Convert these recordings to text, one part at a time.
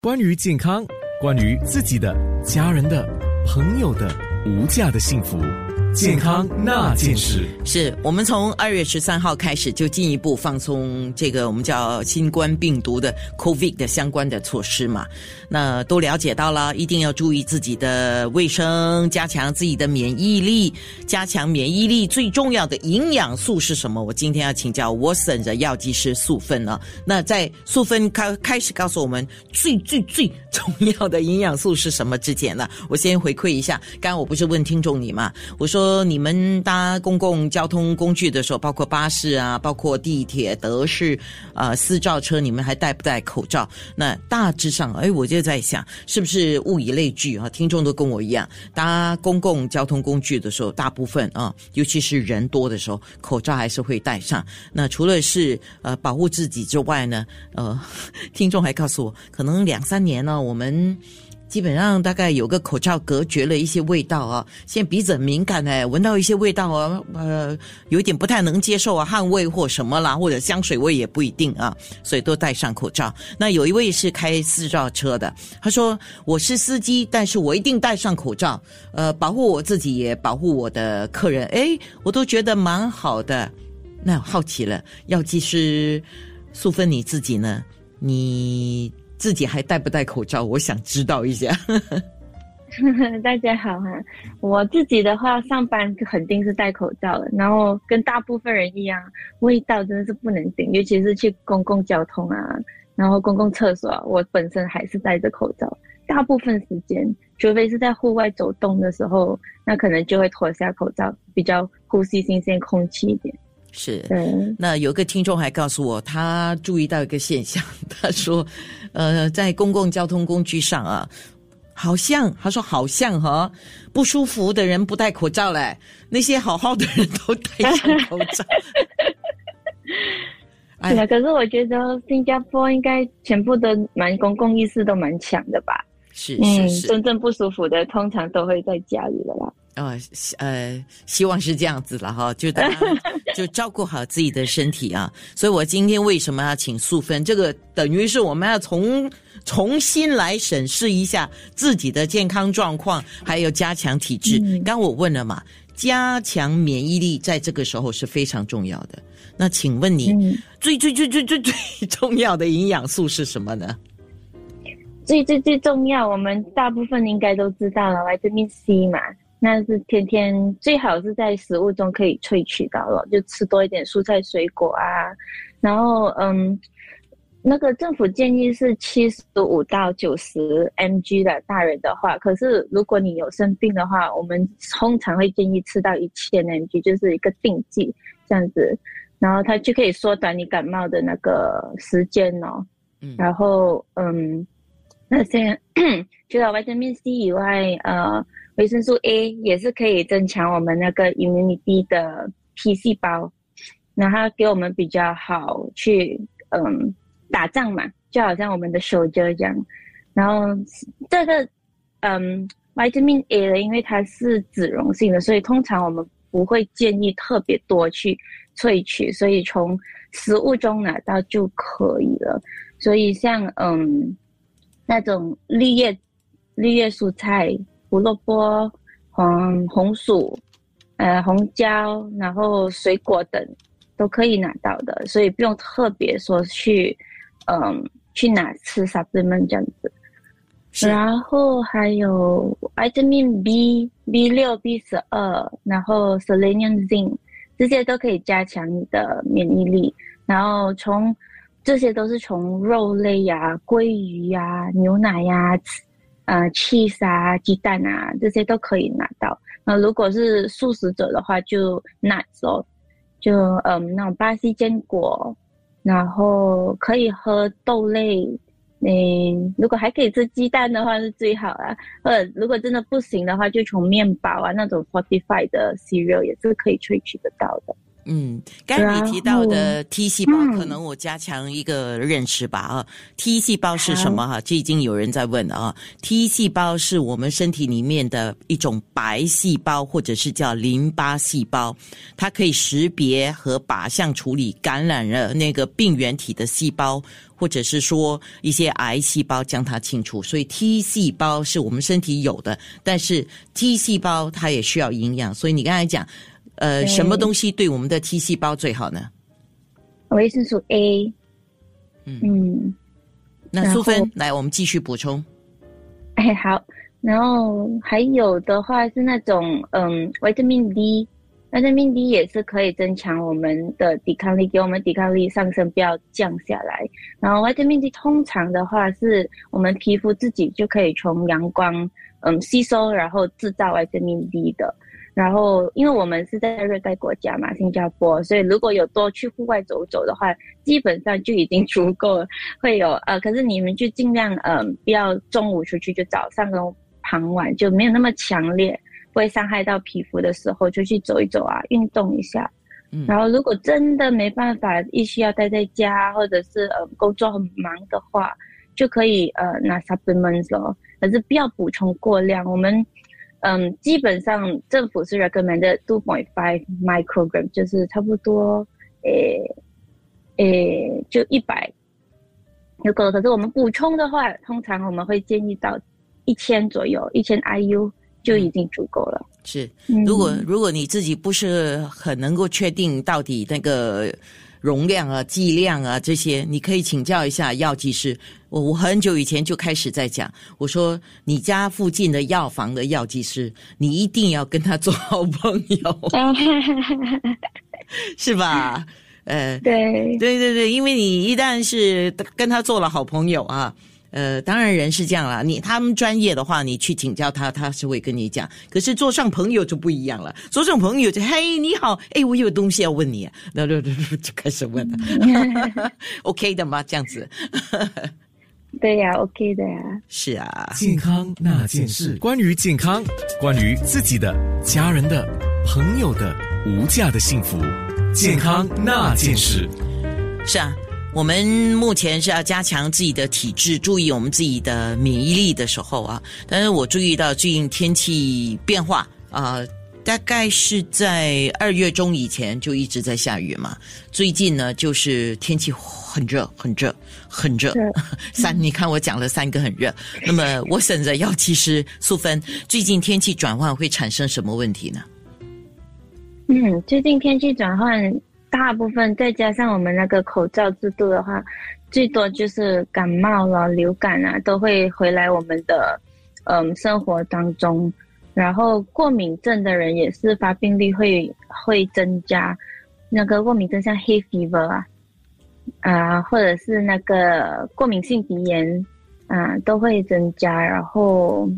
关于健康，关于自己的、家人的、朋友的无价的幸福。健康那件事，是我们从二月十三号开始就进一步放松这个我们叫新冠病毒的 COVID 的相关的措施嘛？那都了解到了，一定要注意自己的卫生，加强自己的免疫力，加强免疫力最重要的营养素是什么？我今天要请教我省的药剂师素芬了。那在素芬开开始告诉我们最最最重要的营养素是什么之前呢，我先回馈一下，刚刚我不是问听众你嘛，我说。你们搭公共交通工具的时候，包括巴士啊，包括地铁、德士啊、私照车，你们还戴不戴口罩？那大致上，哎，我就在想，是不是物以类聚啊？听众都跟我一样，搭公共交通工具的时候，大部分啊，尤其是人多的时候，口罩还是会戴上。那除了是呃保护自己之外呢，呃，听众还告诉我，可能两三年呢，我们。基本上大概有个口罩隔绝了一些味道啊，现在鼻子很敏感哎，闻到一些味道啊，呃，有点不太能接受啊，汗味或什么啦，或者香水味也不一定啊，所以都戴上口罩。那有一位是开私照车的，他说我是司机，但是我一定戴上口罩，呃，保护我自己也保护我的客人，哎，我都觉得蛮好的。那好奇了，药剂师素芬你自己呢？你？自己还戴不戴口罩？我想知道一下。大家好哈，我自己的话上班肯定是戴口罩的，然后跟大部分人一样，味道真的是不能顶，尤其是去公共交通啊，然后公共厕所，我本身还是戴着口罩。大部分时间，除非是在户外走动的时候，那可能就会脱下口罩，比较呼吸新鲜空气一点。是，那有个听众还告诉我，他注意到一个现象，他说，呃，在公共交通工具上啊，好像他说好像哈，不舒服的人不戴口罩嘞，那些好好的人都戴上口罩。哎呀，可是我觉得新加坡应该全部都蛮公共意识都蛮强的吧？是，嗯，真正不舒服的通常都会在家里的啦。呃，呃，希望是这样子了哈，就大家 就照顾好自己的身体啊。所以我今天为什么要请素芬？这个等于是我们要重重新来审视一下自己的健康状况，还有加强体质。刚我问了嘛，加强免疫力在这个时候是非常重要的。那请问你最最最最最最重要的营养素是什么呢？最最最重要，我们大部分应该都知道了，维生素 C 嘛。那是天天最好是在食物中可以萃取到了，就吃多一点蔬菜水果啊。然后，嗯，那个政府建议是七十五到九十 mg 的大人的话，可是如果你有生病的话，我们通常会建议吃到一千 mg，就是一个定剂这样子。然后它就可以缩短你感冒的那个时间哦。嗯。然后，嗯，那些 除了维生素 C 以外，呃。维生素 A 也是可以增强我们那个 immunity 的 T 细胞，然后给我们比较好去嗯打仗嘛，就好像我们的手这样。然后这个嗯 vitamin A 呢，因为它是脂溶性的，所以通常我们不会建议特别多去萃取，所以从食物中拿到就可以了。所以像嗯那种绿叶绿叶蔬菜。胡萝卜、黄红薯、呃红椒，然后水果等都可以拿到的，所以不用特别说去，嗯，去哪吃 supplement 这样子。然后还有 vitamin B、B 六、B 十二，然后 selenium、zinc，这些都可以加强你的免疫力。然后从这些都是从肉类呀、鲑鱼呀、牛奶呀。呃，cheese 啊，鸡蛋啊，这些都可以拿到。那如果是素食者的话，就 nuts 哦，就嗯那种巴西坚果，然后可以喝豆类。嗯，如果还可以吃鸡蛋的话是最好啊。呃如果真的不行的话，就从面包啊那种 fortified 的 cereal 也是可以萃取得到的。嗯，刚才你提到的 T 细胞，可能我加强一个认识吧啊。T 细胞是什么哈？这已经有人在问了啊。T 细胞是我们身体里面的一种白细胞，或者是叫淋巴细胞，它可以识别和靶向处理感染了那个病原体的细胞，或者是说一些癌细胞，将它清除。所以 T 细胞是我们身体有的，但是 T 细胞它也需要营养。所以你刚才讲。呃，什么东西对我们的 T 细胞最好呢？维生素 A。嗯，那苏芬，来，我们继续补充。哎，好。然后还有的话是那种嗯，维他命 D，维他命 D 也是可以增强我们的抵抗力，给我们抵抗力上升，不要降下来。然后维他命 D 通常的话是我们皮肤自己就可以从阳光嗯吸收，然后制造维他命 D 的。然后，因为我们是在热带国家嘛，新加坡，所以如果有多去户外走走的话，基本上就已经足够了会有呃，可是你们就尽量嗯，不要中午出去，就早上跟傍晚就没有那么强烈，不会伤害到皮肤的时候，就去走一走啊，运动一下。嗯。然后，如果真的没办法，必须要待在家，或者是呃工作很忙的话，就可以呃拿 supplements 咯，可是不要补充过量。我们。嗯，基本上政府是 recommend two point five microgram，就是差不多，诶诶，就一百就够了。可是我们补充的话，通常我们会建议到一千左右，一千 IU 就已经足够了。是，如果如果你自己不是很能够确定到底那个。容量啊，剂量啊，这些你可以请教一下药剂师。我我很久以前就开始在讲，我说你家附近的药房的药剂师，你一定要跟他做好朋友，是吧？呃，对，对对对，因为你一旦是跟他做了好朋友啊。呃，当然人是这样啦。你他们专业的话，你去请教他，他是会跟你讲。可是做上朋友就不一样了，做上朋友就嘿你好，哎我有东西要问你，那就就就开始问了。OK 的吗？这样子？对呀，OK 的呀。是啊，健康那件事，关于健康，关于自己的、家人的、朋友的无价的幸福，健康那件事。是啊。我们目前是要加强自己的体质，注意我们自己的免疫力的时候啊。但是我注意到最近天气变化啊，大概是在二月中以前就一直在下雨嘛。最近呢，就是天气很热，很热，很热。三，你看我讲了三个很热。那么我选择药剂师素芬，最近天气转换会产生什么问题呢？嗯，最近天气转换。大部分再加上我们那个口罩制度的话，最多就是感冒了、流感啊，都会回来我们的嗯生活当中。然后过敏症的人也是发病率会会增加，那个过敏症像黑 fever 啊，啊或者是那个过敏性鼻炎啊都会增加。然后，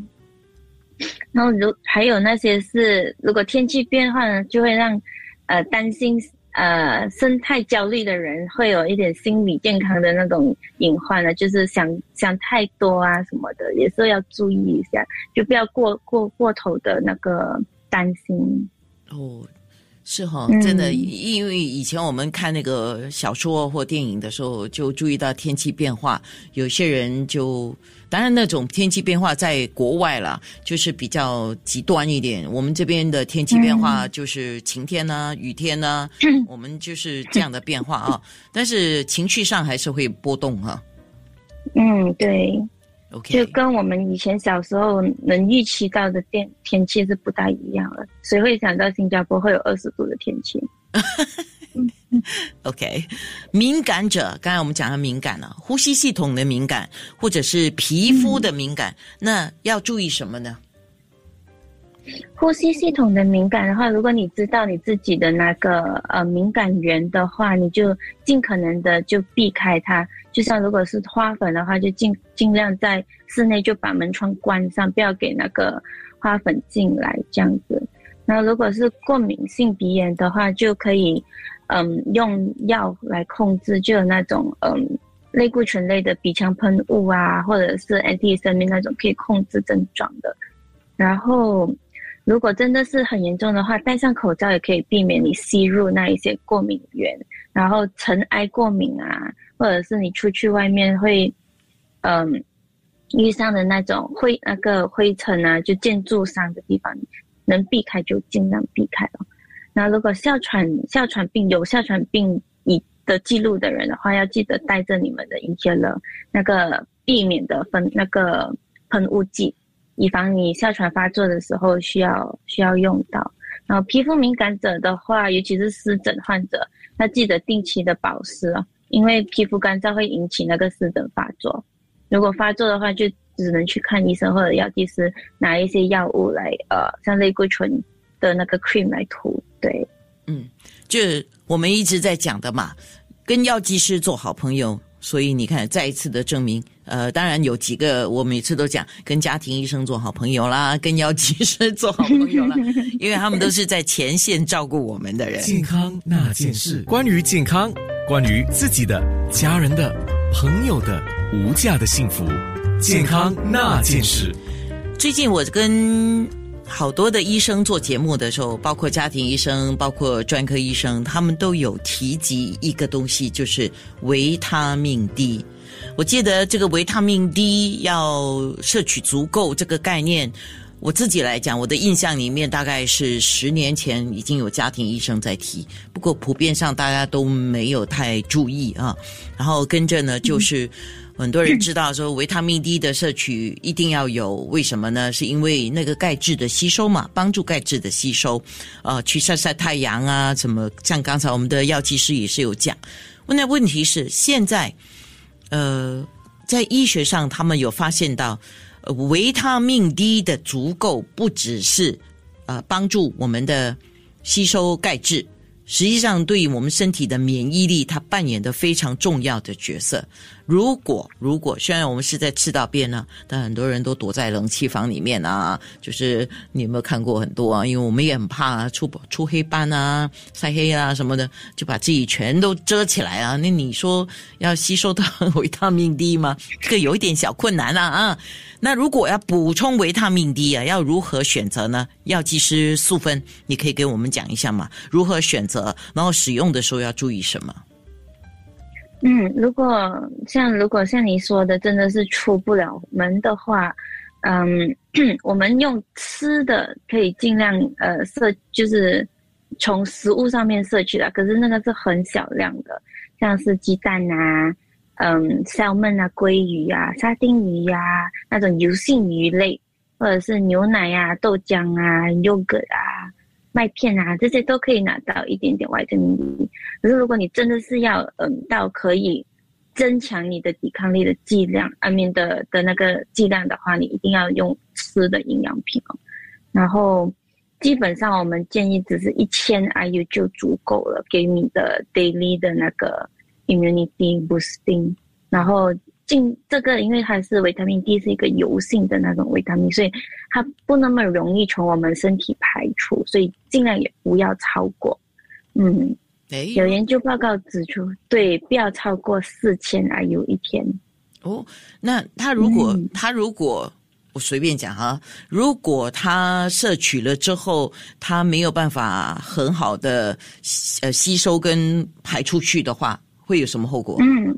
然后如还有那些是如果天气变化呢，就会让呃担心。呃，生态焦虑的人会有一点心理健康的那种隐患呢，就是想想太多啊什么的，也是要注意一下，就不要过过过头的那个担心。哦。是哈，真的，因为以前我们看那个小说或电影的时候，就注意到天气变化。有些人就，当然那种天气变化在国外啦，就是比较极端一点。我们这边的天气变化就是晴天呢，雨天呢，我们就是这样的变化啊。但是情绪上还是会波动哈。嗯，对。就跟我们以前小时候能预期到的天天气是不大一样了。谁会想到新加坡会有二十度的天气？OK，敏感者，刚才我们讲到敏感了，呼吸系统的敏感，或者是皮肤的敏感，那要注意什么呢？呼吸系统的敏感的话，如果你知道你自己的那个呃敏感源的话，你就尽可能的就避开它。就像如果是花粉的话，就尽尽量在室内就把门窗关上，不要给那个花粉进来这样子。那如果是过敏性鼻炎的话，就可以嗯用药来控制，就有那种嗯类固醇类的鼻腔喷雾啊，或者是 antihistamine 那种可以控制症状的。然后。如果真的是很严重的话，戴上口罩也可以避免你吸入那一些过敏源，然后尘埃过敏啊，或者是你出去外面会，嗯，遇上的那种灰那个灰尘啊，就建筑上的地方，能避开就尽量避开了。那如果哮喘哮喘病有哮喘病以的记录的人的话，要记得带着你们的一些了那个避免的分那个喷雾剂。以防你哮喘发作的时候需要需要用到，然后皮肤敏感者的话，尤其是湿疹患者，要记得定期的保湿哦，因为皮肤干燥会引起那个湿疹发作。如果发作的话，就只能去看医生或者药剂师拿一些药物来，呃，像类固醇的那个 cream 来涂。对，嗯，就我们一直在讲的嘛，跟药剂师做好朋友。所以你看，再一次的证明，呃，当然有几个，我每次都讲，跟家庭医生做好朋友啦，跟药剂师做好朋友啦，因为他们都是在前线照顾我们的人。健康那件事，关于健康，关于自己的、家人的、朋友的无价的幸福，健康那件事。最近我跟。好多的医生做节目的时候，包括家庭医生，包括专科医生，他们都有提及一个东西，就是维他命 D。我记得这个维他命 D 要摄取足够这个概念，我自己来讲，我的印象里面大概是十年前已经有家庭医生在提，不过普遍上大家都没有太注意啊。然后跟着呢，就是。很多人知道说维他命 D 的摄取一定要有，为什么呢？是因为那个钙质的吸收嘛，帮助钙质的吸收，呃，去晒晒太阳啊，什么？像刚才我们的药剂师也是有讲。问那问题是现在，呃，在医学上他们有发现到，维他命 D 的足够不只是呃帮助我们的吸收钙质。实际上，对于我们身体的免疫力，它扮演的非常重要的角色。如果如果，虽然我们是在赤道边呢，但很多人都躲在冷气房里面啊。就是你有没有看过很多啊？因为我们也很怕出出黑斑啊、晒黑啊什么的，就把自己全都遮起来啊。那你说要吸收到维他命 D 吗？这个有一点小困难了啊。那如果要补充维他命 D 啊，要如何选择呢？药剂师素芬，你可以给我们讲一下吗？如何选择？然后使用的时候要注意什么？嗯，如果像如果像你说的，真的是出不了门的话，嗯，我们用吃的可以尽量呃摄，就是从食物上面摄取的，可是那个是很小量的，像是鸡蛋啊。嗯，salmon 啊，鲑鱼啊，沙丁鱼呀，那种油性鱼类，或者是牛奶呀、豆浆啊、yogurt 啊、麦片啊，这些都可以拿到一点点维他命 D。可是如果你真的是要嗯到可以增强你的抵抗力的剂量，安眠的的那个剂量的话，你一定要用吃的营养品哦。然后基本上我们建议只是一千 IU 就足够了，给你的 daily 的那个。immunity boosting，然后进这个，因为它是维他命 D 是一个油性的那种维他命，所以它不那么容易从我们身体排出，所以尽量也不要超过。嗯，有研究报告指出，对，不要超过四千 IU 一天。哦，那他如果他如果我随便讲哈，如果他摄取了之后，他没有办法很好的呃吸收跟排出去的话。会有什么后果？嗯，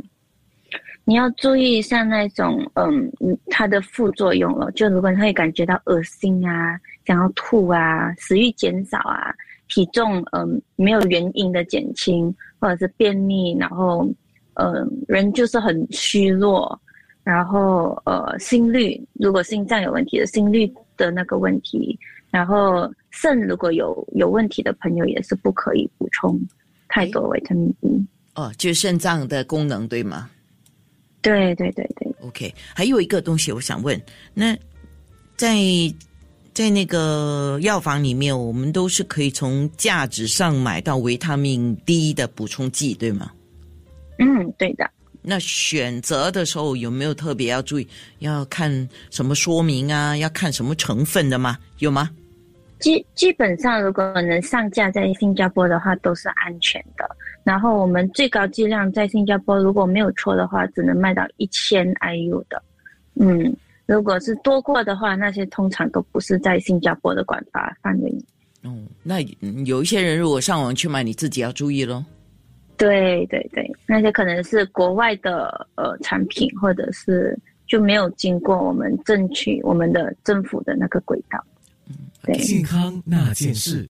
你要注意像那种嗯，它的副作用了。就如果你会感觉到恶心啊，想要吐啊，食欲减少啊，体重嗯没有原因的减轻，或者是便秘，然后嗯人就是很虚弱，然后呃心率如果心脏有问题的心率的那个问题，然后肾如果有有问题的朋友也是不可以补充太多维他命 D。哦，就是肾脏的功能，对吗？对对对对。OK，还有一个东西我想问，那在在那个药房里面，我们都是可以从架子上买到维他命 D 的补充剂，对吗？嗯，对的。那选择的时候有没有特别要注意？要看什么说明啊？要看什么成分的吗？有吗？基基本上，如果能上架在新加坡的话，都是安全的。然后我们最高剂量在新加坡，如果没有错的话，只能卖到一千 IU 的。嗯，如果是多过的话，那些通常都不是在新加坡的管发范围内。哦，那嗯有一些人如果上网去买，你自己要注意咯。对对对，那些可能是国外的呃产品，或者是就没有经过我们政区、我们的政府的那个轨道。健康那件事。